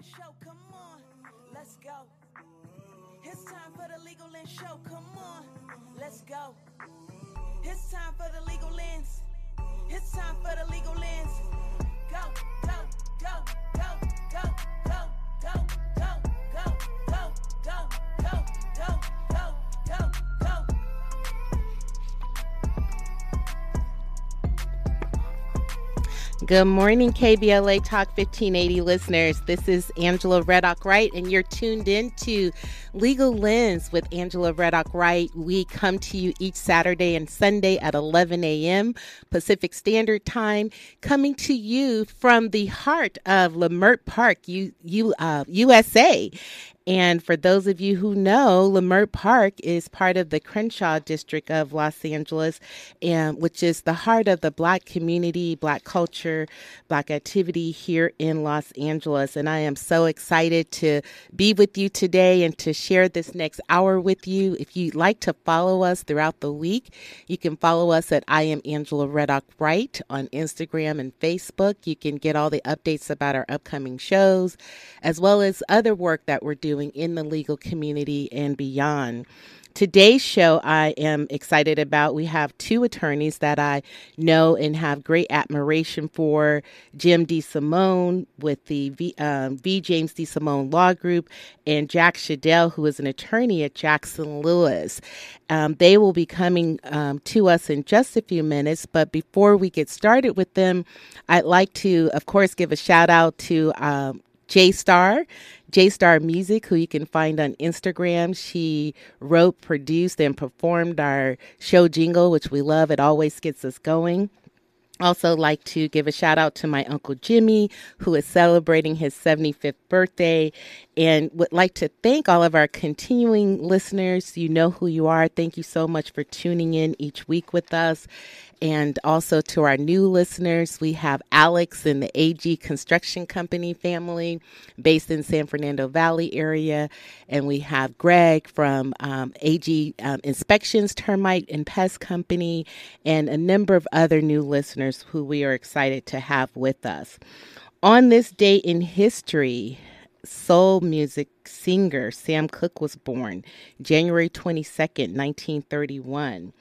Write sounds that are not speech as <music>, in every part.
Lens Show. Come on, let's go. It's time for the Legal Lens Show. Come on, let's go. It's time for the Legal Lens. It's time for the Legal Lens. Go, go, go, Good morning, KBLA Talk 1580 listeners. This is Angela Reddock Wright, and you're tuned in to Legal Lens with Angela Reddock Wright. We come to you each Saturday and Sunday at 11 a.m. Pacific Standard Time, coming to you from the heart of Leimert Park, U, U, uh, USA. And for those of you who know, Leimert Park is part of the Crenshaw district of Los Angeles, and which is the heart of the Black community, Black culture, Black activity here in Los Angeles. And I am so excited to be with you today and to share this next hour with you. If you'd like to follow us throughout the week, you can follow us at I am Angela Reddock Wright on Instagram and Facebook. You can get all the updates about our upcoming shows, as well as other work that we're doing in the legal community and beyond. Today's show, I am excited about. We have two attorneys that I know and have great admiration for Jim DeSimone with the v, um, v. James DeSimone Law Group, and Jack Schaedel, who is an attorney at Jackson Lewis. Um, they will be coming um, to us in just a few minutes. But before we get started with them, I'd like to, of course, give a shout out to um, J Star, J Star Music, who you can find on Instagram. She wrote, produced, and performed our show jingle, which we love. It always gets us going. Also, like to give a shout out to my Uncle Jimmy, who is celebrating his 75th birthday, and would like to thank all of our continuing listeners. You know who you are. Thank you so much for tuning in each week with us. And also to our new listeners, we have Alex in the AG Construction Company family based in San Fernando Valley area. And we have Greg from um, AG um, Inspections Termite and Pest Company, and a number of other new listeners who we are excited to have with us. On this day in history, soul music singer Sam Cooke was born January 22nd, 1931.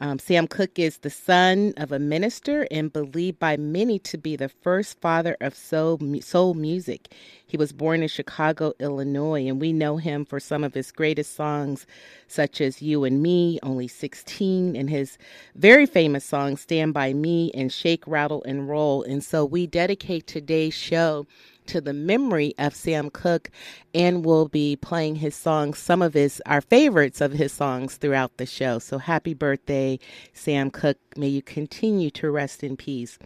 Um, Sam Cooke is the son of a minister and believed by many to be the first father of soul, soul music. He was born in Chicago, Illinois, and we know him for some of his greatest songs, such as You and Me, Only 16, and his very famous song, Stand By Me, and Shake, Rattle, and Roll. And so we dedicate today's show to the memory of Sam Cooke and we'll be playing his songs, some of his, our favorites of his songs throughout the show. So happy birthday, Sam Cooke. May you continue to rest in peace.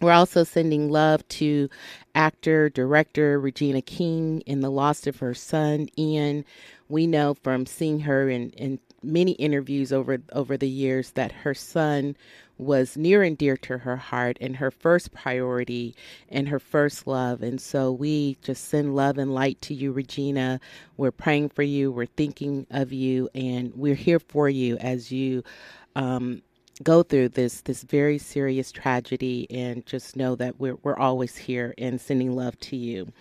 We're also sending love to actor, director Regina King in the loss of her son, Ian. We know from seeing her in, in many interviews over over the years that her son was near and dear to her heart and her first priority and her first love. And so we just send love and light to you, Regina. We're praying for you, we're thinking of you, and we're here for you as you. Um, go through this this very serious tragedy and just know that we're we're always here and sending love to you.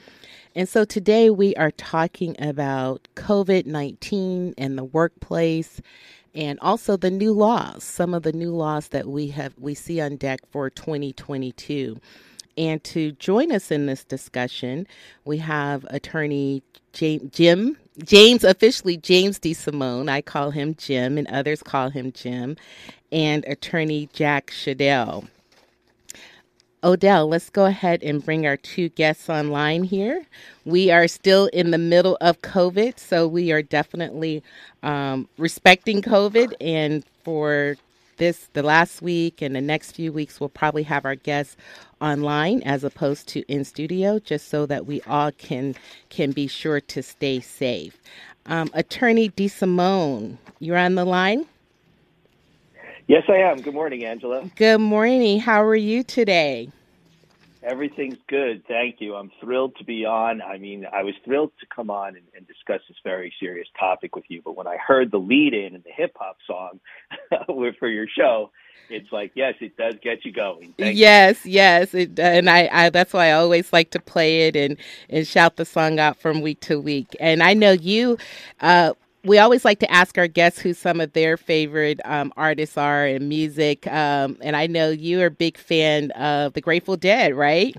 And so today we are talking about COVID-19 and the workplace and also the new laws, some of the new laws that we have we see on deck for 2022. And to join us in this discussion, we have attorney Jim James, officially James DeSimone. I call him Jim, and others call him Jim, and attorney Jack Schaedel. Odell, let's go ahead and bring our two guests online here. We are still in the middle of COVID, so we are definitely um, respecting COVID. And for this, the last week and the next few weeks, we'll probably have our guests online as opposed to in studio, just so that we all can can be sure to stay safe. Um, Attorney DeSimone, you're on the line. Yes, I am. Good morning, Angela. Good morning. How are you today? Everything's good. Thank you. I'm thrilled to be on. I mean, I was thrilled to come on and, and discuss this very serious topic with you. But when I heard the lead in and the hip hop song <laughs> for your show, it's like, yes, it does get you going. Thank yes, you. yes. It, and I, I, that's why I always like to play it and, and shout the song out from week to week. And I know you, uh, we always like to ask our guests who some of their favorite um, artists are in music. Um, and I know you're a big fan of the Grateful Dead, right?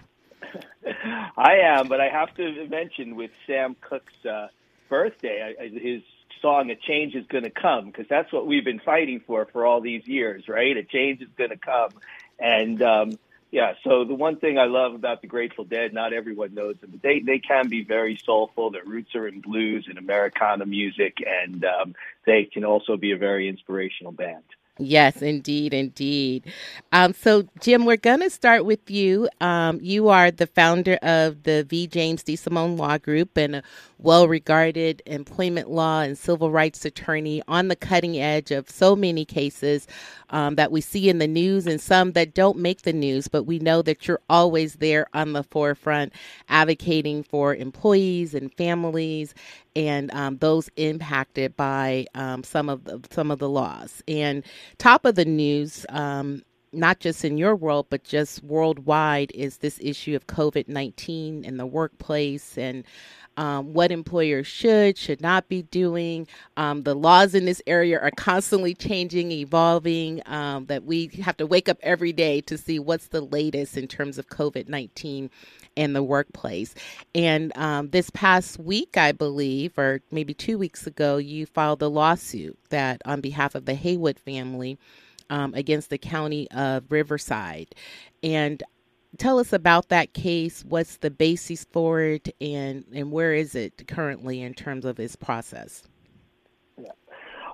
<laughs> I am, but I have to mention with Sam Cooke's uh, birthday, I, his song "A Change Is Going to Come" because that's what we've been fighting for for all these years, right? A change is going to come, and um, yeah, so the one thing I love about the Grateful Dead, not everyone knows them, but they they can be very soulful. Their roots are in blues and Americana music, and um, they can also be a very inspirational band. Yes, indeed, indeed. Um, so, Jim, we're going to start with you. Um, you are the founder of the V. James DeSimone Law Group and a well regarded employment law and civil rights attorney on the cutting edge of so many cases um, that we see in the news and some that don't make the news, but we know that you're always there on the forefront advocating for employees and families and um, those impacted by um, some of the some of the laws. And top of the news, um, not just in your world, but just worldwide, is this issue of COVID nineteen in the workplace and. Um, what employers should, should not be doing. Um, the laws in this area are constantly changing, evolving, um, that we have to wake up every day to see what's the latest in terms of COVID 19 in the workplace. And um, this past week, I believe, or maybe two weeks ago, you filed a lawsuit that on behalf of the Haywood family um, against the county of Riverside. And tell us about that case. What's the basis for it, and and where is it currently in terms of its process?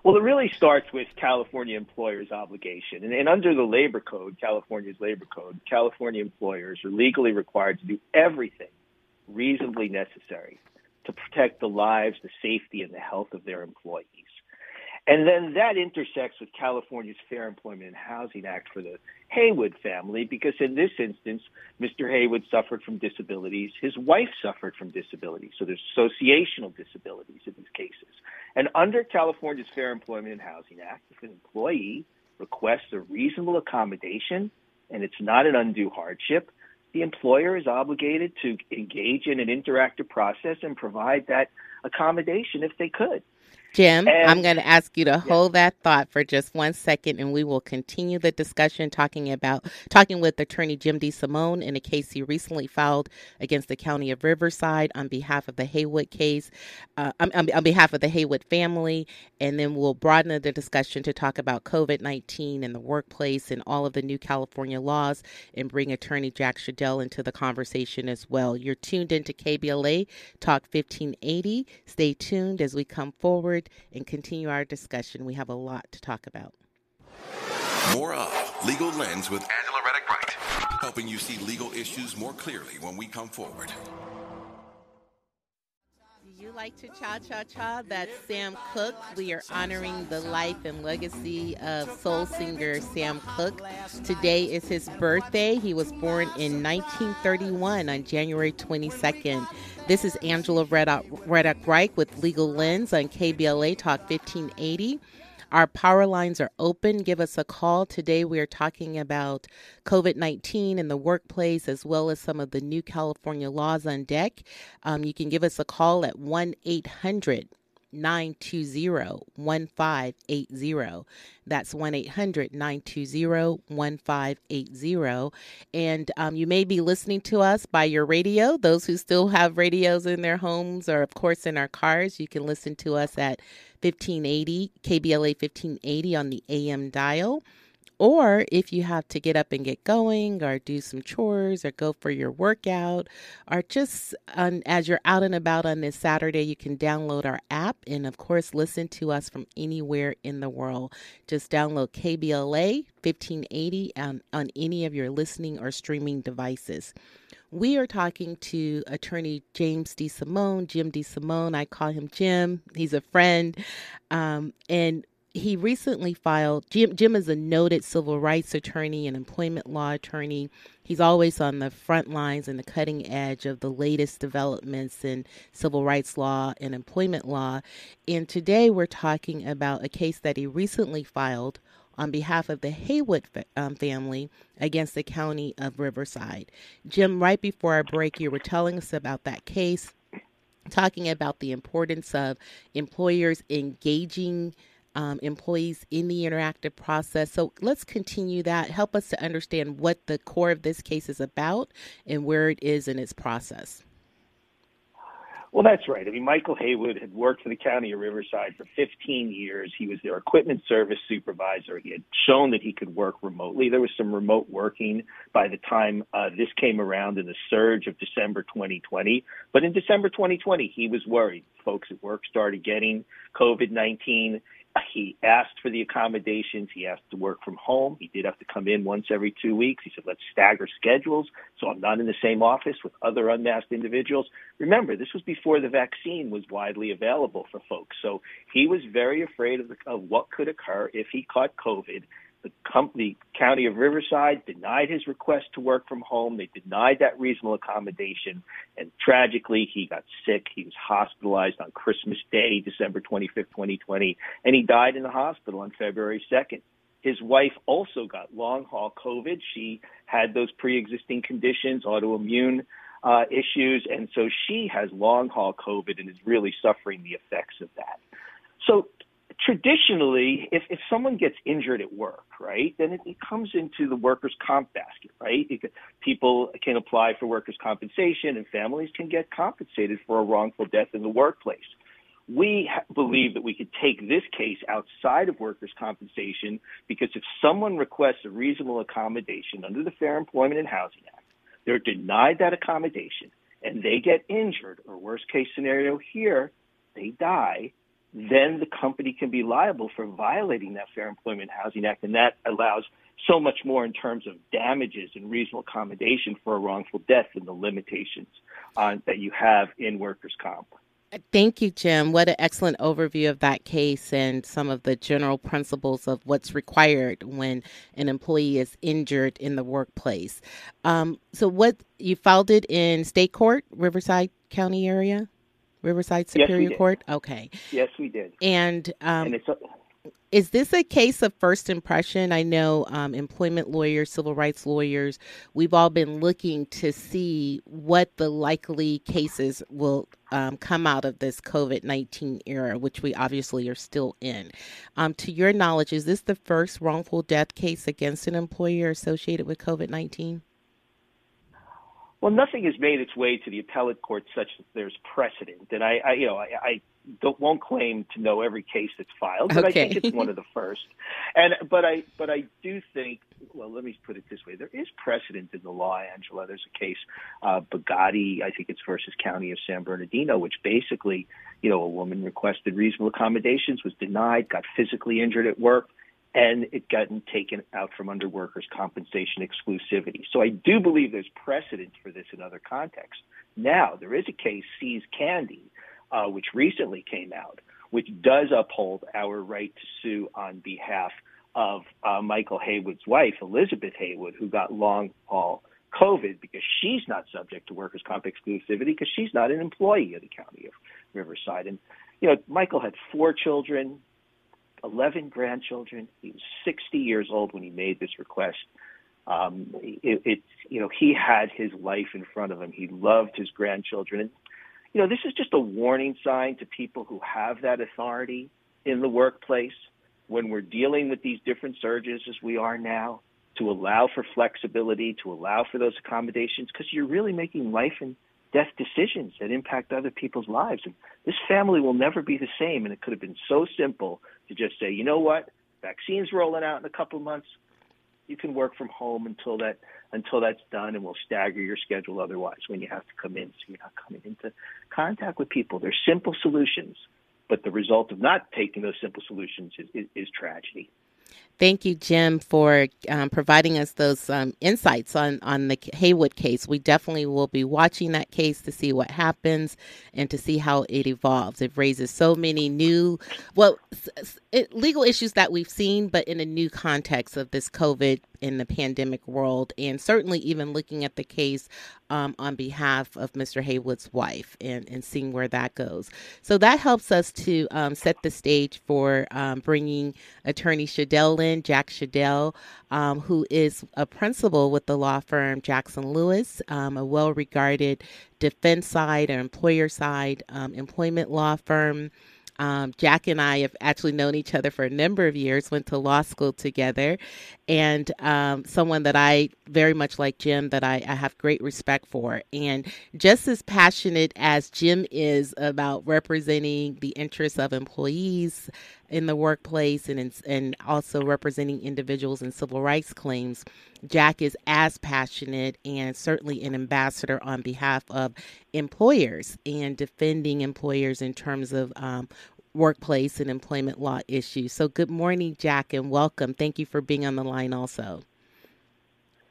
Well, it really starts with California employers' obligation. And, and, under the labor code, California's labor code, California employers are legally required to do everything reasonably necessary to protect the lives, the safety, and the health of their employees. And then that intersects with California's Fair Employment and Housing Act for the Haywood family, because in this instance, Mr. Haywood suffered from disabilities. His wife suffered from disabilities. So there's associational disabilities in these cases. And under California's Fair Employment and Housing Act, if an employee requests a reasonable accommodation and it's not an undue hardship, the employer is obligated to engage in an interactive process and provide that accommodation if they could. Jim, and, I'm going to ask you to yeah. hold that thought for just one second, and we will continue the discussion talking about talking with Attorney Jim DeSimone in a case he recently filed against the County of Riverside on behalf of the Haywood case, uh, on, on behalf of the Haywood family, and then we'll broaden the discussion to talk about COVID 19 in the workplace and all of the new California laws, and bring Attorney Jack Schaedel into the conversation as well. You're tuned into KBLA Talk 1580. Stay tuned as we come forward forward and continue our discussion. We have a lot to talk about. More of Legal Lens with Angela Reddock Wright, helping you see legal issues more clearly when we come forward. Do you like to cha cha cha? That's Sam Cooke. We are honoring the life and legacy of soul singer Sam Cooke. Today is his birthday. He was born in 1931 on January 22nd. This is Angela Reddock, Reddock Wright with Legal Lens on KBLA Talk 1580. Our power lines are open. Give us a call. Today we are talking about COVID 19 in the workplace as well as some of the new California laws on deck. Um, you can give us a call at 1 800 920 1580. That's 1 800 920 1580. And um, you may be listening to us by your radio. Those who still have radios in their homes or, of course, in our cars, you can listen to us at 1580, KBLA 1580 on the AM dial. Or if you have to get up and get going, or do some chores, or go for your workout, or just um, as you're out and about on this Saturday, you can download our app and, of course, listen to us from anywhere in the world. Just download KBLA 1580 on, on any of your listening or streaming devices. We are talking to attorney James DeSimone, Jim DeSimone. I call him Jim. He's a friend. Um, and he recently filed. Jim, Jim is a noted civil rights attorney and employment law attorney. He's always on the front lines and the cutting edge of the latest developments in civil rights law and employment law. And today we're talking about a case that he recently filed on behalf of the Haywood um, family against the county of Riverside. Jim, right before our break, you were telling us about that case, talking about the importance of employers engaging um, employees in the interactive process. So let's continue that. Help us to understand what the core of this case is about and where it is in its process. Well, that's right. I mean, Michael Haywood had worked for the county of Riverside for 15 years. He was their equipment service supervisor. He had shown that he could work remotely. There was some remote working by the time uh, this came around in the surge of December 2020. But in December 2020, he was worried. Folks at work started getting COVID 19 he asked for the accommodations. He asked to work from home. He did have to come in once every two weeks. He said, let's stagger schedules so I'm not in the same office with other unmasked individuals. Remember, this was before the vaccine was widely available for folks. So he was very afraid of, the, of what could occur if he caught COVID the, company, county of Riverside denied his request to work from home. They denied that reasonable accommodation. And tragically, he got sick. He was hospitalized on Christmas Day, December 25th, 2020, and he died in the hospital on February 2nd. His wife also got long haul COVID. She had those pre existing conditions, autoimmune uh, issues, and so she has long haul COVID and is really suffering the effects of that. So traditionally, if, if someone gets injured at work, right, then it, it comes into the workers' comp basket, right? Can, people can apply for workers' compensation and families can get compensated for a wrongful death in the workplace. We believe that we could take this case outside of workers' compensation because if someone requests a reasonable accommodation under the Fair Employment and Housing Act, they're denied that accommodation and they get injured, or worst case scenario here, they die then the company can be liable for violating that Fair Employment Housing Act, and that allows so much more in terms of damages and reasonable accommodation for a wrongful death than the limitations on, that you have in workers' comp. Thank you, Jim. What an excellent overview of that case and some of the general principles of what's required when an employee is injured in the workplace. Um, so, what you filed it in state court, Riverside County area? Riverside Superior yes, Court? Okay. Yes, we did. And, um, and a, is this a case of first impression? I know um, employment lawyers, civil rights lawyers, we've all been looking to see what the likely cases will um, come out of this COVID 19 era, which we obviously are still in. Um, to your knowledge, is this the first wrongful death case against an employer associated with COVID 19? Well, nothing has made its way to the appellate court such that there's precedent, and I, I you know, I, I don't won't claim to know every case that's filed, but okay. I think it's one of the first. And but I but I do think, well, let me put it this way: there is precedent in the law, Angela. There's a case, uh, Bugatti, I think it's versus County of San Bernardino, which basically, you know, a woman requested reasonable accommodations, was denied, got physically injured at work and it gotten taken out from under workers' compensation exclusivity. So I do believe there's precedent for this in other contexts. Now, there is a case, See's Candy, uh, which recently came out, which does uphold our right to sue on behalf of uh, Michael Haywood's wife, Elizabeth Haywood, who got long haul COVID because she's not subject to workers' comp exclusivity because she's not an employee of the county of Riverside. And, you know, Michael had four children, 11 grandchildren. He was 60 years old when he made this request. Um, it, it, you know, he had his life in front of him. He loved his grandchildren. And, you know, this is just a warning sign to people who have that authority in the workplace when we're dealing with these different surges as we are now to allow for flexibility, to allow for those accommodations, because you're really making life and death decisions that impact other people's lives. And this family will never be the same. And it could have been so simple to just say, you know what, vaccine's rolling out in a couple of months. You can work from home until that until that's done, and we'll stagger your schedule otherwise when you have to come in, so you're not coming into contact with people. There's simple solutions, but the result of not taking those simple solutions is, is, is tragedy. Thank you, Jim, for um, providing us those um, insights on, on the Haywood case. We definitely will be watching that case to see what happens and to see how it evolves. It raises so many new, well, legal issues that we've seen, but in a new context of this COVID in the pandemic world, and certainly even looking at the case um, on behalf of Mr. Haywood's wife and, and seeing where that goes. So that helps us to um, set the stage for um, bringing attorney Schaedel in, Jack Schaedel, um, who is a principal with the law firm Jackson Lewis, um, a well regarded defense side or employer side um, employment law firm. Um, Jack and I have actually known each other for a number of years, went to law school together, and um, someone that I very much like Jim, that I, I, have great respect for. And just as passionate as Jim is about representing the interests of employees in the workplace and, and also representing individuals in civil rights claims, Jack is as passionate and certainly an ambassador on behalf of employers and defending employers in terms of um, workplace and employment law issues. So, good morning, Jack, and welcome. Thank you for being on the line also.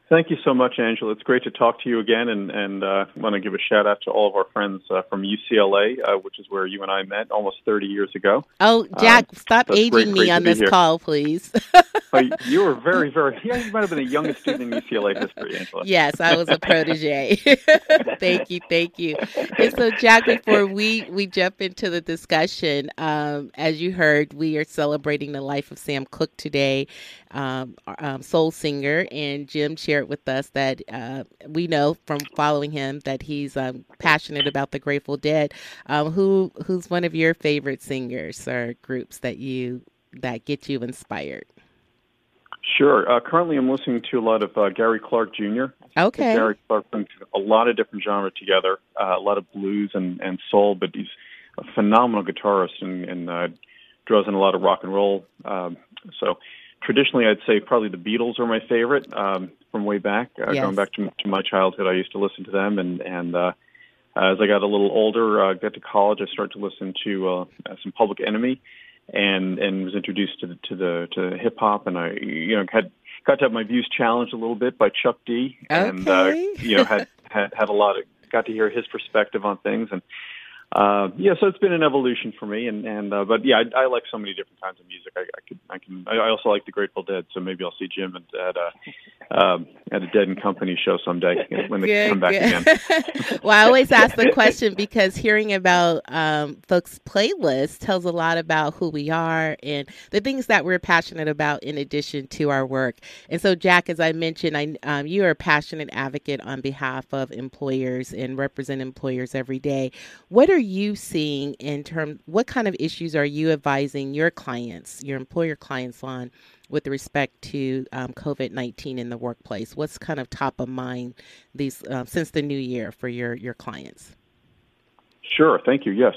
Thank you so much, Angela. It's great to talk to you again, and, and uh, want to give a shout out to all of our friends uh, from UCLA, uh, which is where you and I met almost 30 years ago. Oh, Jack, um, stop aging great, me great on this here. call, please. <laughs> oh, you were very, very, yeah, you might have been the youngest student in UCLA history, Angela. Yes, I was a <laughs> protege. <laughs> thank you, thank you. And so, Jack, before we, we jump into the discussion, um, as you heard, we are celebrating the life of Sam Cooke today um, um, soul singer, and Jim shared with us that uh, we know from following him that he's um, passionate about the Grateful Dead. Um, who who's one of your favorite singers or groups that you that get you inspired? Sure. Uh, currently, I'm listening to a lot of uh, Gary Clark Jr. Okay. Gary Clark brings a lot of different genres together, uh, a lot of blues and, and soul, but he's a phenomenal guitarist and, and uh, draws in a lot of rock and roll. Um, so traditionally, I'd say probably the Beatles are my favorite um, from way back, uh, yes. going back to, to my childhood. I used to listen to them, and and uh, as I got a little older, uh, got to college, I started to listen to uh, some Public Enemy, and and was introduced to the to the to hip hop, and I you know had got to have my views challenged a little bit by Chuck D, and uh, you know had had had a lot of got to hear his perspective on things. And uh, yeah, so it's been an evolution for me, and and uh, but yeah, I, I like so many different kinds of music. I, I could I can I also like the Grateful Dead, so maybe I'll see Jim at at a um, at a Dead and Company show someday <laughs> when they good, come back good. again. <laughs> well, I always ask the <laughs> question because hearing about um, folks' playlists tells a lot about who we are and the things that we're passionate about in addition to our work. And so, Jack, as I mentioned, I um, you are a passionate advocate on behalf of employers and represent employers every day. What are are you seeing in terms what kind of issues are you advising your clients your employer clients on with respect to um, covid-19 in the workplace what's kind of top of mind these uh, since the new year for your your clients sure thank you yes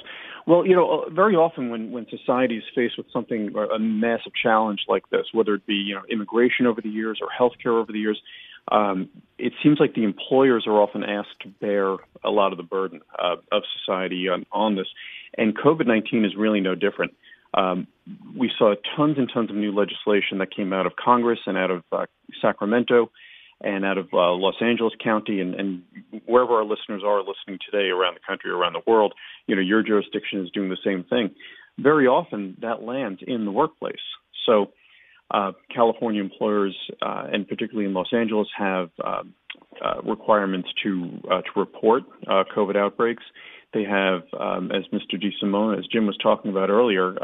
well, you know, uh, very often when, when society is faced with something, a massive challenge like this, whether it be, you know, immigration over the years or healthcare over the years, um, it seems like the employers are often asked to bear a lot of the burden uh, of society on, on this. And COVID 19 is really no different. Um, we saw tons and tons of new legislation that came out of Congress and out of uh, Sacramento and out of uh, Los Angeles County and, and wherever our listeners are listening today around the country, around the world, you know, your jurisdiction is doing the same thing. Very often that lands in the workplace. So uh, California employers, uh, and particularly in Los Angeles, have uh, uh requirements to uh, to report uh, COVID outbreaks. They have, um, as Mr. DeSimone, as Jim was talking about earlier, you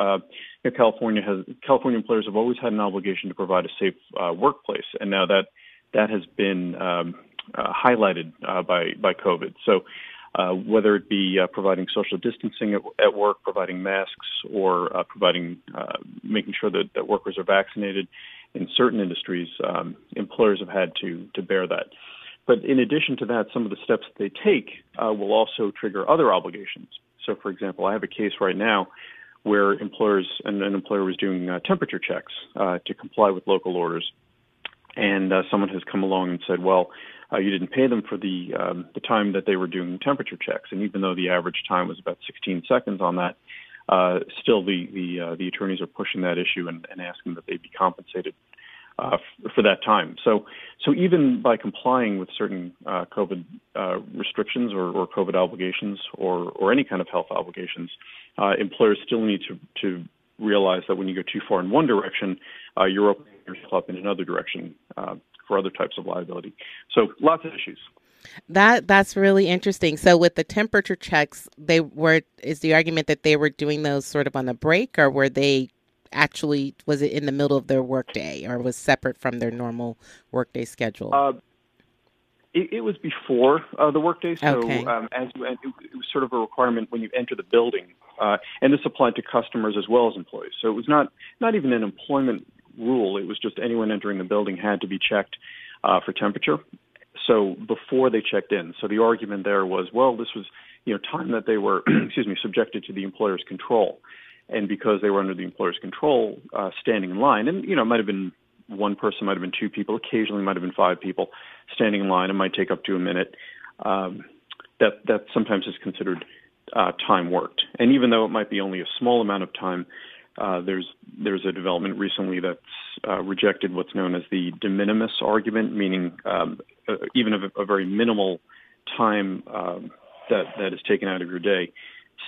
know, California has California employers have always had an obligation to provide a safe workplace, and now that that has been um, highlighted by by COVID. So uh, whether it be uh, providing social distancing at, at, work, providing masks, or uh, providing uh, making sure that, that, workers are vaccinated. In certain industries, um, employers have had to to bear that. But in addition to that, some of the steps they take uh, will also trigger other obligations. So, for example, I have a case right now where employers and an employer was doing temperature checks to comply with local orders, and someone has come along and said, "Well." uh, you didn't pay them for the um, the time that they were doing temperature checks. And even though the average time was about 16 seconds on that, uh, still the the uh, the attorneys are pushing that issue and, and asking that they be compensated uh, for that time. So so even by complying with certain uh, COVID uh, restrictions or, or, COVID obligations or or any kind of health obligations, uh, employers still need to to realize that when you go too far in one direction, uh, you're opening yourself up in another direction for other types of liability. So lots of issues. That that's really interesting. So with the temperature checks, they were is the argument that they were doing those sort of on the break, or were they actually was it in the middle of their workday, or was separate from their normal workday schedule? Uh, it, it, was before uh, the workday, so okay. um, as you, it, it was sort of a requirement when you enter the building, uh, and this applied to customers as well as employees. So it was not not even an employment rule; it was just anyone entering the building had to be checked uh, for temperature so before they checked in. So the argument there was, well, this was you know time that they were <clears throat> excuse me subjected to the employer's control, and because they were under the employer's control, uh, standing in line, and you know it might have been one person, might have been two people, occasionally might have been five people standing in line. It might take up to a minute. Um, that that sometimes is considered uh, time worked, and even though it might be only a small amount of time, uh, there's there's a development recently that's uh, rejected what's known as the de minimis argument, meaning um, uh, even a, a, very minimal time um, that that is taken out of your day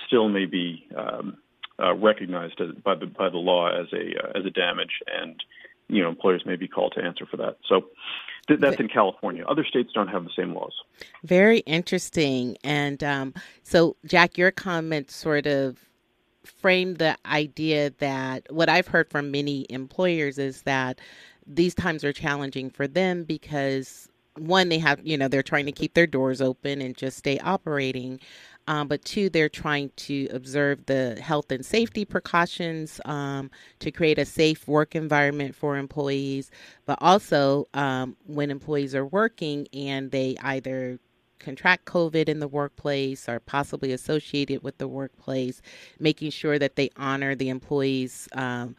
still may be um, uh, recognized as, by the by the law as a uh, as a damage, and you know employers may be called to answer for that. So. Th- that's in California. Other states don't have the same laws. Very interesting. And um, so, Jack, your comments sort of frame the idea that what I've heard from many employers is that these times are challenging for them because one, they have, you know, they're trying to keep their doors open and just stay operating. Um, but two, they're trying to observe the health and safety precautions um, to create a safe work environment for employees. But also, um, when employees are working and they either contract COVID in the workplace or possibly associated with the workplace, making sure that they honor the employees. Um,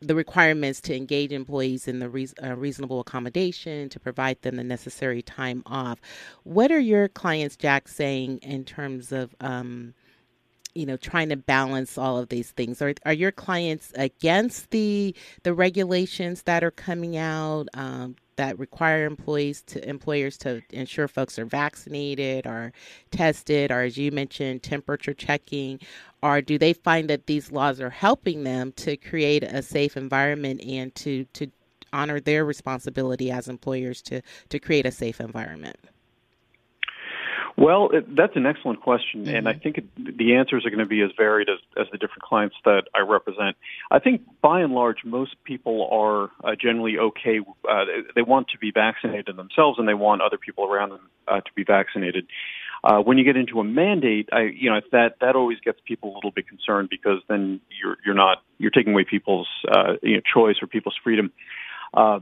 the requirements to engage employees in the re- uh, reasonable accommodation to provide them the necessary time off. What are your clients, Jack, saying in terms of um, you know trying to balance all of these things are, are your clients against the the regulations that are coming out um, that require employees to employers to ensure folks are vaccinated or tested or as you mentioned temperature checking or do they find that these laws are helping them to create a safe environment and to to honor their responsibility as employers to to create a safe environment well, it, that's an excellent question, mm-hmm. and I think it, the answers are going to be as varied as, as the different clients that I represent. I think by and large, most people are uh, generally okay. Uh, they, they want to be vaccinated themselves, and they want other people around them uh, to be vaccinated. Uh, when you get into a mandate, I, you know, that that always gets people a little bit concerned because then you're you're not you're taking away people's uh, you know choice or people's freedom. Uh,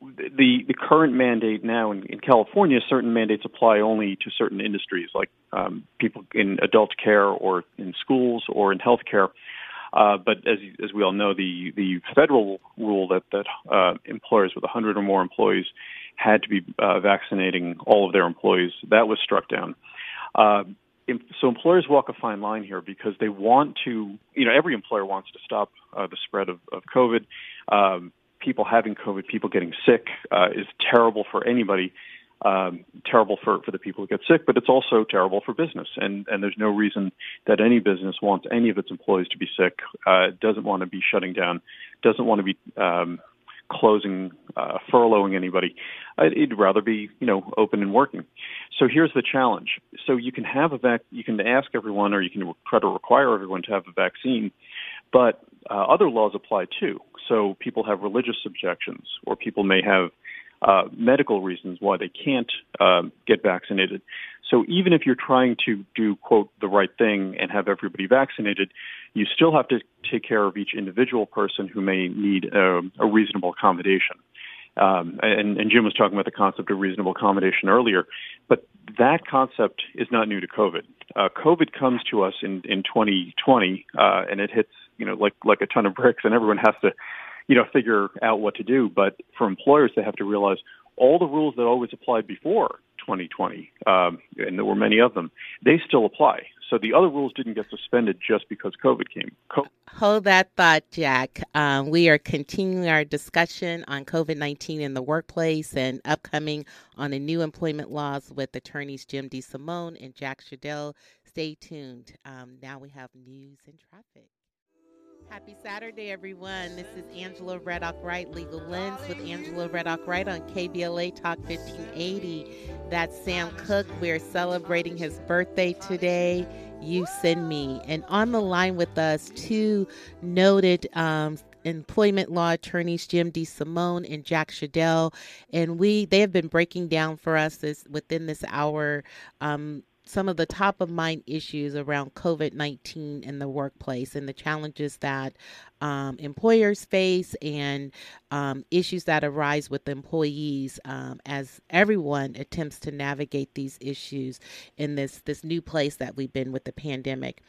the the current mandate now in, in California, certain mandates apply only to certain industries, like um, people in adult care or in schools or in healthcare. Uh, but as as we all know, the the federal rule that that uh, employers with 100 or more employees had to be uh, vaccinating all of their employees that was struck down. Uh, so employers walk a fine line here because they want to, you know, every employer wants to stop uh, the spread of, of COVID. Um, people having COVID, people getting sick, uh, is terrible for anybody. Um, terrible for, for the people who get sick, but it's also terrible for business. And, and there's no reason that any business wants any of its employees to be sick, uh, doesn't want to be shutting down, doesn't want to be um, closing, uh, furloughing anybody. It'd rather be, you know, open and working. So here's the challenge. So you can have a vac, you can ask everyone, or you can try to require everyone to have a vaccine, but uh, other laws apply too. So people have religious objections, or people may have uh, medical reasons why they can't um, get vaccinated. So even if you're trying to do quote the right thing and have everybody vaccinated, you still have to take care of each individual person who may need a, a reasonable accommodation. Um, and, and, Jim was talking about the concept of reasonable accommodation earlier, but that concept is not new to COVID. Uh, COVID comes to us in, in 2020, uh, and it hits you know like like a ton of bricks, and everyone has to you know figure out what to do. But for employers, they have to realize all the rules that always applied before 2020, um, and there were many of them, they still apply. So the other rules didn't get suspended just because COVID came. COVID- Hold that thought, Jack. Um, we are continuing our discussion on COVID 19 in the workplace and upcoming on the new employment laws with attorneys Jim DeSimone and Jack Schaedel. Stay tuned. Um, now we have news and traffic. Happy Saturday, everyone. This is Angela Reddock Wright, Legal Lens with Angela Reddock Wright on KBLA Talk 1580. That's Sam Cooke. We're celebrating his birthday today. You send me. And on the line with us, two noted um, employment law attorneys Jim DeSimone and Jack Schaedel, and we they have been breaking down for us this within this hour um, some of the top of mind issues around COVID 19 in the workplace and the challenges that um, employers face and um, issues that arise with employees um, as everyone attempts to navigate these issues in this, this new place that we've been with the pandemic.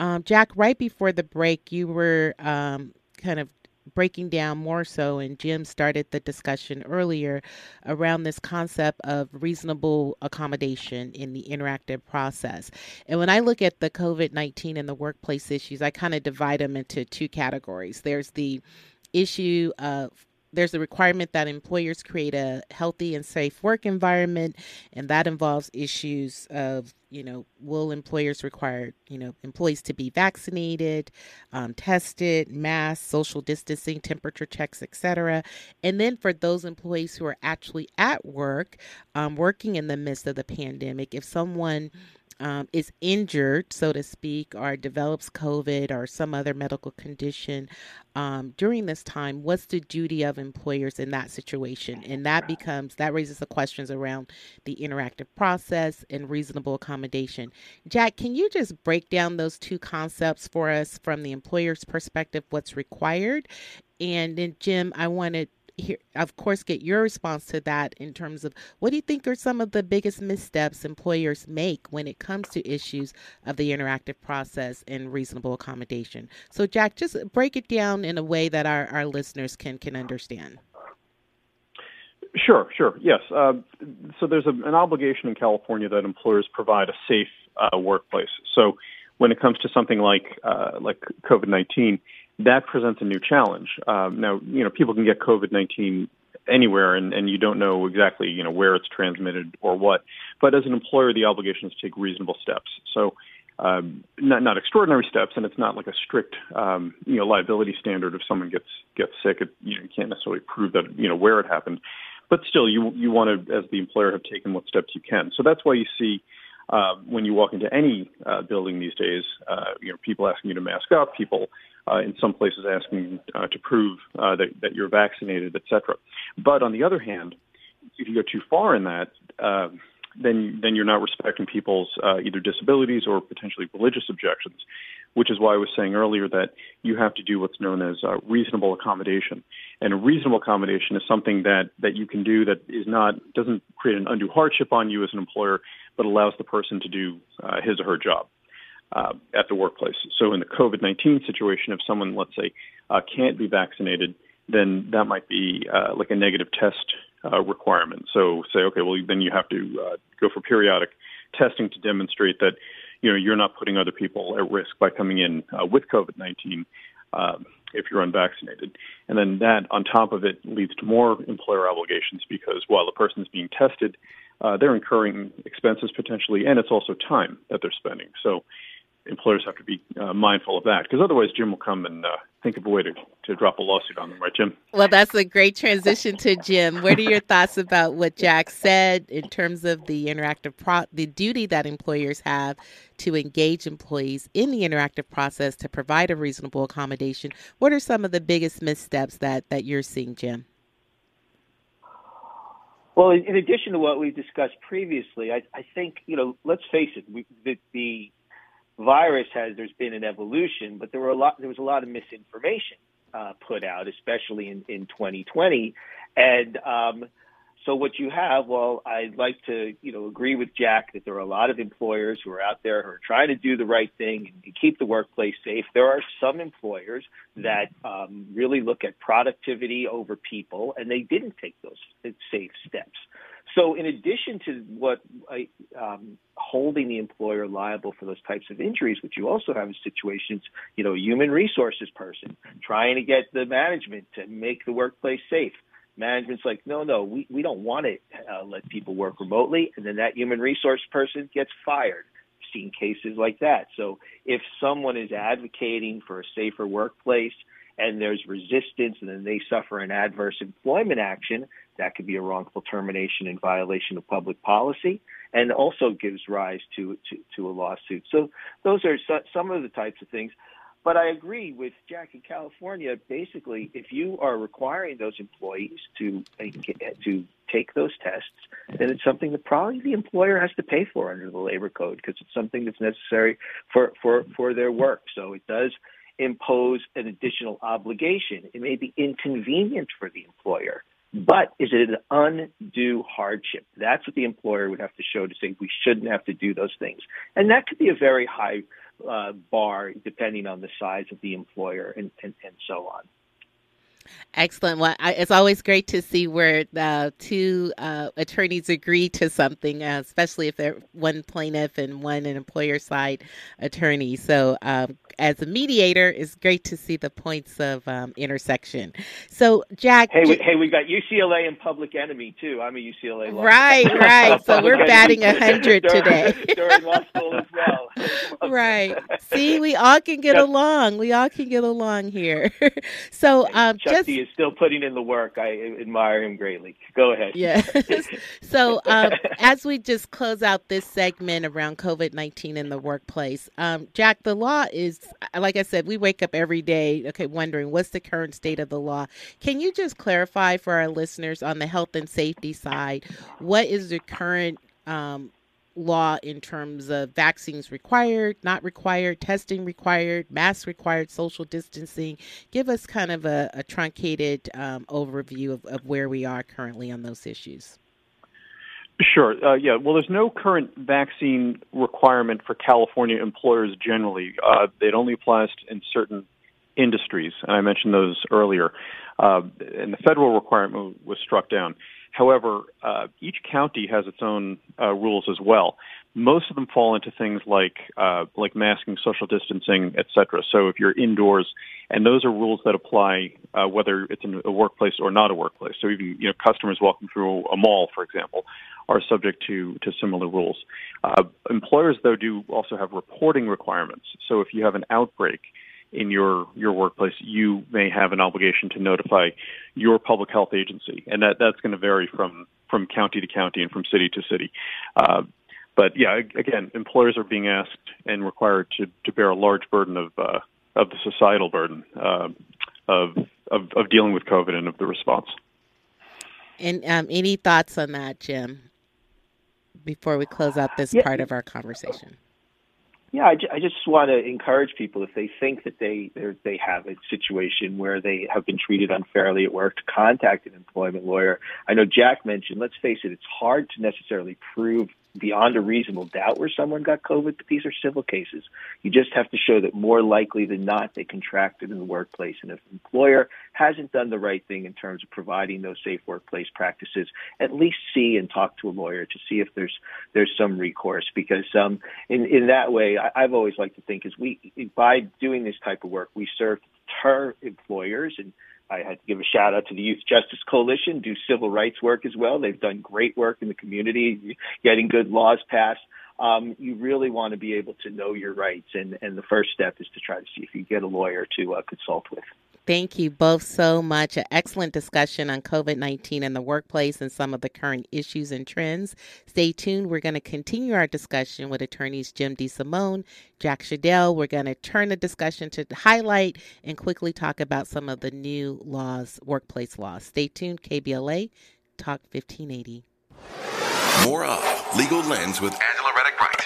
Um, Jack, right before the break, you were um, kind of breaking down more so, and Jim started the discussion earlier around this concept of reasonable accommodation in the interactive process. And when I look at the COVID 19 and the workplace issues, I kind of divide them into two categories. There's the issue of there's a requirement that employers create a healthy and safe work environment, and that involves issues of, you know, will employers require, you know, employees to be vaccinated, um, tested, mask, social distancing, temperature checks, etc. And then for those employees who are actually at work, um, working in the midst of the pandemic, if someone um, is injured, so to speak, or develops COVID or some other medical condition um, during this time, what's the duty of employers in that situation? And that becomes, that raises the questions around the interactive process and reasonable accommodation. Jack, can you just break down those two concepts for us from the employer's perspective, what's required? And then, Jim, I wanted hear, of course, get your response to that in terms of what do you think are some of the biggest missteps employers make when it comes to issues of the interactive process and reasonable accommodation? So, Jack, just break it down in a way that our, our listeners can can understand. Sure, sure, yes. Uh, so there's a, an obligation in California that employers provide a safe uh, workplace. So when it comes to something like uh, like COVID nineteen, that presents a new challenge. Um, now, you know, people can get COVID nineteen anywhere, and, and you don't know exactly, you know, where it's transmitted or what. But as an employer, the obligation is to take reasonable steps. So. Um, not not extraordinary steps, and it's not like a strict um, you know liability standard. If someone gets gets sick, it, you, know, you can't necessarily prove that you know where it happened, but still, you you want to, as the employer, have taken what steps you can. So that's why you see uh, when you walk into any uh, building these days, uh, you know, people asking you to mask up, people uh, in some places asking uh, to prove uh, that, that you're vaccinated, et cetera. But on the other hand, if you go too far in that, uh, then then you're not respecting people's uh, either disabilities or potentially religious objections, which is why I was saying earlier that you have to do what's known as uh, reasonable accommodation. And a reasonable accommodation is something that that you can do that is not doesn't create an undue hardship on you as an employer, but allows the person to do uh, his or her job. Uh, at the workplace. So, in the COVID 19 situation, if someone, let's say, uh, can't be vaccinated, then that might be uh, like a negative test uh, requirement. So say, okay, well then you have to uh, go for periodic testing to demonstrate that you know you're not putting other people at risk by coming in uh, with COVID-19 um, if you're unvaccinated. And then that, on top of it, leads to more employer obligations because while the person is being tested, uh, they're incurring expenses potentially, and it's also time that they're spending. So employers have to be uh, mindful of that because otherwise Jim will come and uh, think of a way to, to drop a lawsuit on them, right, Jim? Well, that's a great transition to Jim. What are your thoughts about what Jack said in terms of the interactive pro- the duty that employers have to engage employees in the interactive process to provide a reasonable accommodation? What are some of the biggest missteps that that you're seeing, Jim? Well, in addition to what we've discussed previously, I, I think you know, let's face it, we, the, the virus has there's been an evolution, but there were a lot there was a lot of misinformation uh, put out, especially in in 2020, and um, so what you have, well, I'd like to you know agree with Jack that there are a lot of employers who are out there who are trying to do the right thing and keep the workplace safe. There are some employers that um, really look at productivity over people, and they didn't take those safe steps. So, in addition to what um, holding the employer liable for those types of injuries, which you also have in situations, you know, a human resources person trying to get the management to make the workplace safe. Management's like, no, no, we, we don't want to uh, let people work remotely. And then that human resource person gets fired. I've seen cases like that. So if someone is advocating for a safer workplace and there's resistance and then they suffer an adverse employment action, that could be a wrongful termination in violation of public policy and also gives rise to, to, to a lawsuit. So those are some of the types of things. But I agree with Jack in California. Basically, if you are requiring those employees to to take those tests, then it's something that probably the employer has to pay for under the labor code because it's something that's necessary for for for their work. So it does impose an additional obligation. It may be inconvenient for the employer, but is it an undue hardship? That's what the employer would have to show to say we shouldn't have to do those things, and that could be a very high uh, bar depending on the size of the employer and, and, and so on. Excellent. Well, I, it's always great to see where the two uh, attorneys agree to something, uh, especially if they're one plaintiff and one an employer side attorney. So, um, as a mediator, it's great to see the points of um, intersection. So, Jack. Hey, we, hey, we got UCLA and Public Enemy too. I'm a UCLA law. Right, right. so we're <laughs> batting a hundred <laughs> today. <laughs> during law school as well. right. See, we all can get along. We all can get along here. so, um, Chuck D is still putting in the work. I admire him greatly. Go ahead. Yeah. <laughs> so, um, as we just close out this segment around COVID nineteen in the workplace, um, Jack, the law is like I said, we wake up every day, okay, wondering what's the current state of the law. Can you just clarify for our listeners on the health and safety side, what is the current um, law in terms of vaccines required, not required, testing required, masks required, social distancing? Give us kind of a, a truncated um, overview of, of where we are currently on those issues. Sure. Uh, yeah. Well, there's no current vaccine requirement for California employers generally. Uh, it only applies in certain industries, and I mentioned those earlier. Uh, and the federal requirement was struck down. However, uh, each county has its own uh, rules as well. Most of them fall into things like uh, like masking, social distancing, etc. So if you're indoors, and those are rules that apply uh, whether it's in a workplace or not a workplace. So even you know customers walking through a mall, for example, are subject to to similar rules. Uh, employers, though, do also have reporting requirements. So if you have an outbreak in your your workplace, you may have an obligation to notify your public health agency, and that that's going to vary from from county to county and from city to city. Uh, but yeah, again, employers are being asked and required to to bear a large burden of uh, of the societal burden uh, of, of of dealing with COVID and of the response. And um, any thoughts on that, Jim? Before we close out this yeah. part of our conversation. Yeah, I, I just want to encourage people if they think that they they have a situation where they have been treated unfairly at work to contact an employment lawyer. I know Jack mentioned. Let's face it; it's hard to necessarily prove beyond a reasonable doubt where someone got COVID, but these are civil cases. You just have to show that more likely than not they contracted in the workplace. And if the employer hasn't done the right thing in terms of providing those safe workplace practices, at least see and talk to a lawyer to see if there's there's some recourse. Because um, in in that way, I, I've always liked to think is we by doing this type of work, we serve to deter employers and I had to give a shout out to the Youth Justice Coalition, do civil rights work as well. They've done great work in the community, getting good laws passed. Um, you really want to be able to know your rights, and, and the first step is to try to see if you get a lawyer to uh, consult with. Thank you both so much. An excellent discussion on COVID 19 in the workplace and some of the current issues and trends. Stay tuned. We're going to continue our discussion with attorneys Jim DeSimone, Jack Schaedel. We're going to turn the discussion to highlight and quickly talk about some of the new laws, workplace laws. Stay tuned. KBLA, Talk 1580. More of Legal Lens with Angela Reddock Wright,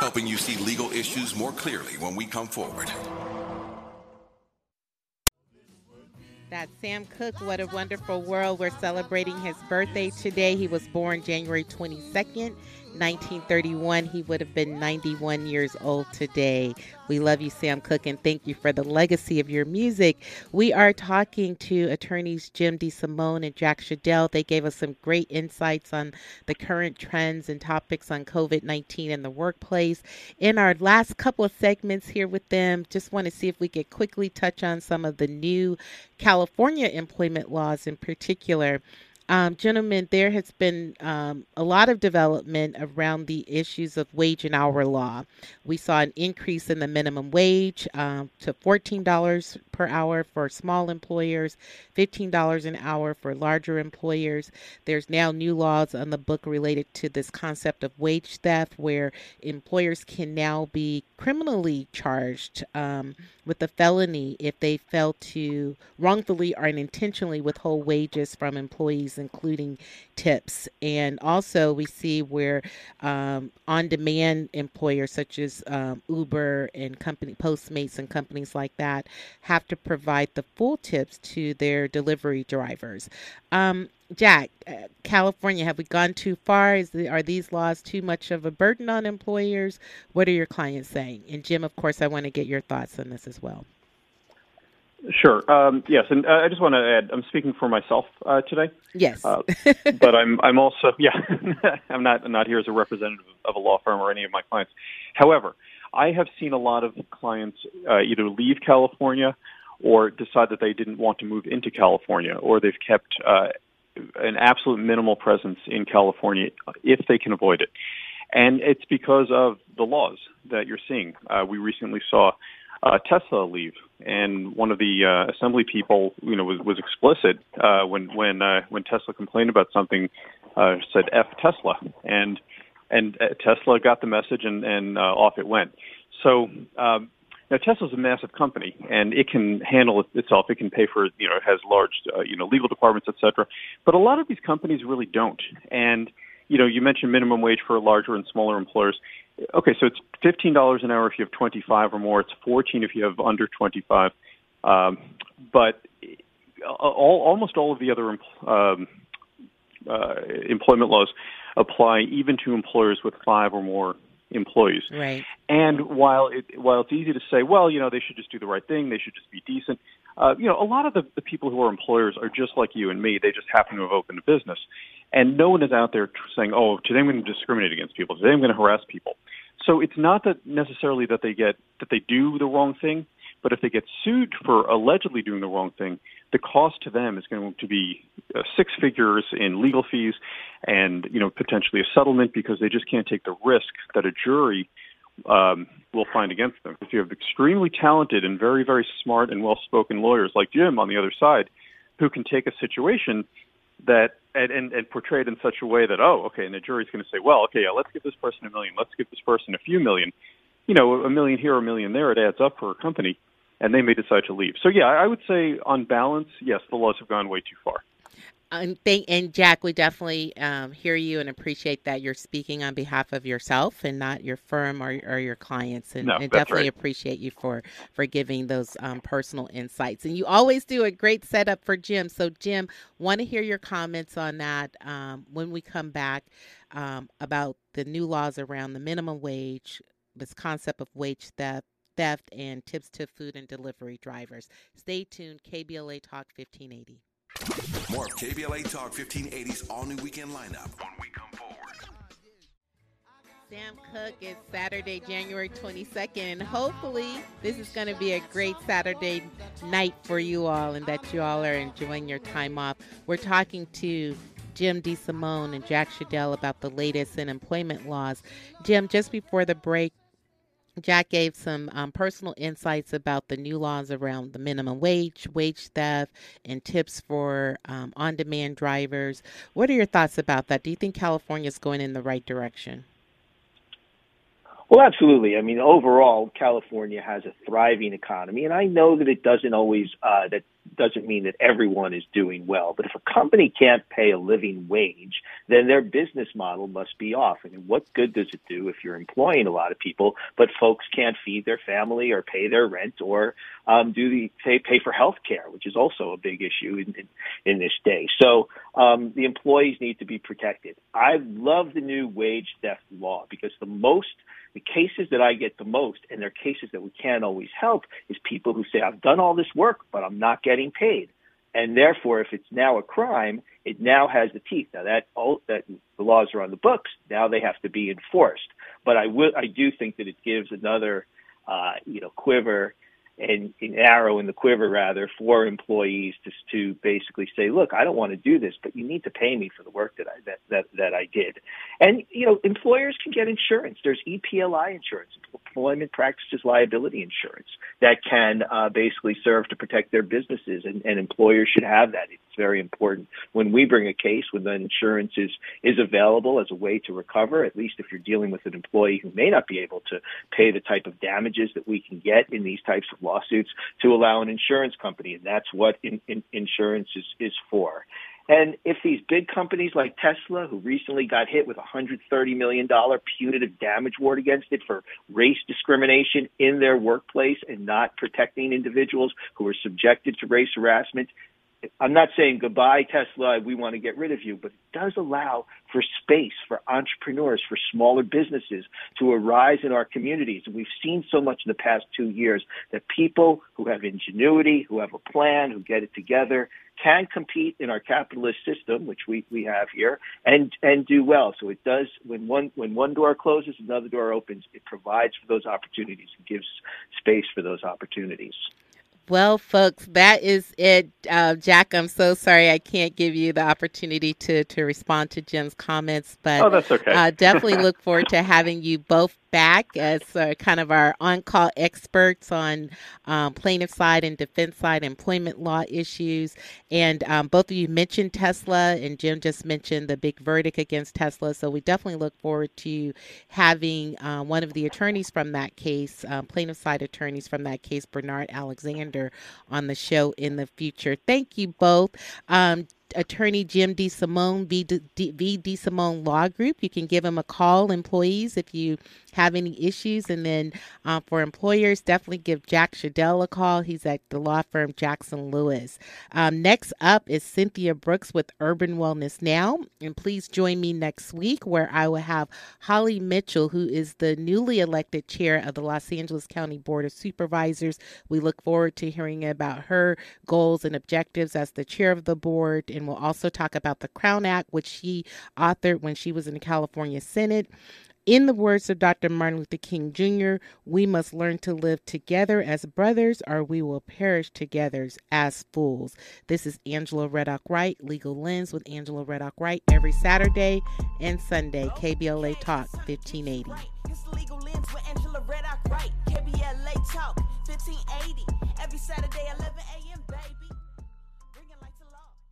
helping you see legal issues more clearly when we come forward. That's Sam Cooke. What a wonderful world. We're celebrating his birthday today. He was born January 22nd, 1931. He would have been 91 years old today. We love you, Sam Cooke, and thank you for the legacy of your music. We are talking to attorneys Jim DeSimone and Jack Schaedel. They gave us some great insights on the current trends and topics on COVID 19 in the workplace. In our last couple of segments here with them, just want to see if we could quickly touch on some of the new California employment laws in particular. Um, gentlemen, there has been um, a lot of development around the issues of wage and hour law. We saw an increase in the minimum wage um, to $14 per hour for small employers, $15 an hour for larger employers. There's now new laws on the book related to this concept of wage theft, where employers can now be criminally charged um, with a felony if they fail to wrongfully or intentionally withhold wages from employees, including tips. And also, we see where um, on demand employers such as um, Uber and company Postmates and companies like that have to provide the full tips to their delivery drivers. Um, Jack, uh, California, have we gone too far? Is the, are these laws too much of a burden on employers? What are your clients saying? And Jim, of course, I want to get your thoughts on this as well. Sure. Um, yes, and uh, I just want to add, I'm speaking for myself uh, today. Yes. uh, <laughs> but I'm I'm also <laughs> yeah, <laughs> I'm not I'm not here as a representative of a law firm or any of my clients. However, I have seen a lot of clients uh, either leave California or decide that they didn't want to move into California, or they've kept uh, an absolute minimal presence in California if they can avoid it. And it's because of the laws that you're seeing. Uh, we recently saw uh, Tesla leave, and one of the uh, assembly people, you know, was, was explicit uh, when when uh, when Tesla complained about something, uh, said "f Tesla," and and uh, Tesla got the message, and and uh, off it went. So. Um, now Tesla's a massive company, and it can handle it itself. It can pay for, you know, it has large, uh, you know, legal departments, et cetera. But a lot of these companies really don't. And you know, you mentioned minimum wage for larger and smaller employers. Okay, so it's fifteen dollars an hour if you have twenty five or more. It's fourteen if you have under twenty five. Um, but all, almost all of the other um, uh, employment laws apply even to employers with five or more employees. Right. And while it while it's easy to say, well, you know, they should just do the right thing, they should just be decent. Uh, you know, a lot of the, the people who are employers are just like you and me. They just happen to have opened a business, and no one is out there saying, "Oh, today I'm going to discriminate against people. Today I'm going to harass people." So it's not that necessarily that they get that they do the wrong thing, but if they get sued for allegedly doing the wrong thing, the cost to them is going to be uh, six figures in legal fees, and you know potentially a settlement because they just can't take the risk that a jury um, will find against them. If you have extremely talented and very very smart and well spoken lawyers like Jim on the other side, who can take a situation that and, and, and portray it in such a way that oh okay and the jury's going to say well okay yeah, let's give this person a million let's give this person a few million you know a million here a million there it adds up for a company and they may decide to leave so yeah i would say on balance yes the laws have gone way too far and thank and Jack, we definitely um, hear you and appreciate that you're speaking on behalf of yourself and not your firm or, or your clients, and, no, and definitely right. appreciate you for for giving those um, personal insights. And you always do a great setup for Jim. So Jim, want to hear your comments on that um, when we come back um, about the new laws around the minimum wage, this concept of wage theft theft and tips to food and delivery drivers. Stay tuned. KBLA Talk 1580. More of KBLA Talk 1580's all new weekend lineup when we come forward. Sam Cooke It's Saturday, January 22nd, and hopefully, this is going to be a great Saturday night for you all and that you all are enjoying your time off. We're talking to Jim DeSimone and Jack Schaedel about the latest in employment laws. Jim, just before the break, Jack gave some um, personal insights about the new laws around the minimum wage, wage theft, and tips for um, on demand drivers. What are your thoughts about that? Do you think California is going in the right direction? Well, absolutely. I mean, overall, California has a thriving economy, and I know that it doesn't always uh, that doesn't mean that everyone is doing well. But if a company can't pay a living wage, then their business model must be off. I mean, what good does it do if you're employing a lot of people, but folks can't feed their family or pay their rent or um, do the pay, pay for health care, which is also a big issue in, in, in this day. So um, the employees need to be protected. I love the new wage theft law because the most the cases that I get the most, and they're cases that we can't always help, is people who say, I've done all this work, but I'm not getting paid. And therefore, if it's now a crime, it now has the teeth. Now that all, that the laws are on the books, now they have to be enforced. But I will, I do think that it gives another, uh, you know, quiver and an arrow in the quiver rather for employees to to basically say, look, I don't want to do this, but you need to pay me for the work that I that that, that I did. And you know, employers can get insurance. There's EPLI insurance, employment practices liability insurance, that can uh, basically serve to protect their businesses, and, and employers should have that. It's very important when we bring a case when the insurance is is available as a way to recover. At least if you're dealing with an employee who may not be able to pay the type of damages that we can get in these types of lawsuits to allow an insurance company, and that's what in, in, insurance is, is for. And if these big companies like Tesla, who recently got hit with a $130 million punitive damage award against it for race discrimination in their workplace and not protecting individuals who are subjected to race harassment, I'm not saying goodbye, Tesla, we want to get rid of you, but it does allow for space for entrepreneurs, for smaller businesses to arise in our communities. And we've seen so much in the past two years that people who have ingenuity, who have a plan, who get it together, can compete in our capitalist system, which we, we have here, and, and do well. So it does, when one, when one door closes, another door opens. It provides for those opportunities and gives space for those opportunities. Well, folks, that is it. Uh, Jack, I'm so sorry I can't give you the opportunity to, to respond to Jim's comments, but oh, that's okay. uh, definitely look <laughs> forward to having you both back as uh, kind of our on call experts on um, plaintiff side and defense side employment law issues. And um, both of you mentioned Tesla, and Jim just mentioned the big verdict against Tesla. So we definitely look forward to having uh, one of the attorneys from that case, um, plaintiff side attorneys from that case, Bernard Alexander, on the show in the future. Thank you both. Um, attorney Jim DeSimone, V. DeSimone Law Group. You can give him a call, employees, if you have any issues. And then uh, for employers, definitely give Jack Schaedel a call. He's at the law firm Jackson Lewis. Um, next up is Cynthia Brooks with Urban Wellness Now. And please join me next week where I will have Holly Mitchell, who is the newly elected chair of the Los Angeles County Board of Supervisors. We look forward to hearing about her goals and objectives as the chair of the board. And we'll also talk about the Crown Act, which she authored when she was in the California Senate. In the words of Dr. Martin Luther King Jr., we must learn to live together as brothers or we will perish together as fools. This is Angela Reddock Wright, Legal Lens with Angela Reddock Wright, every Saturday and Sunday, KBLA Talk 1580.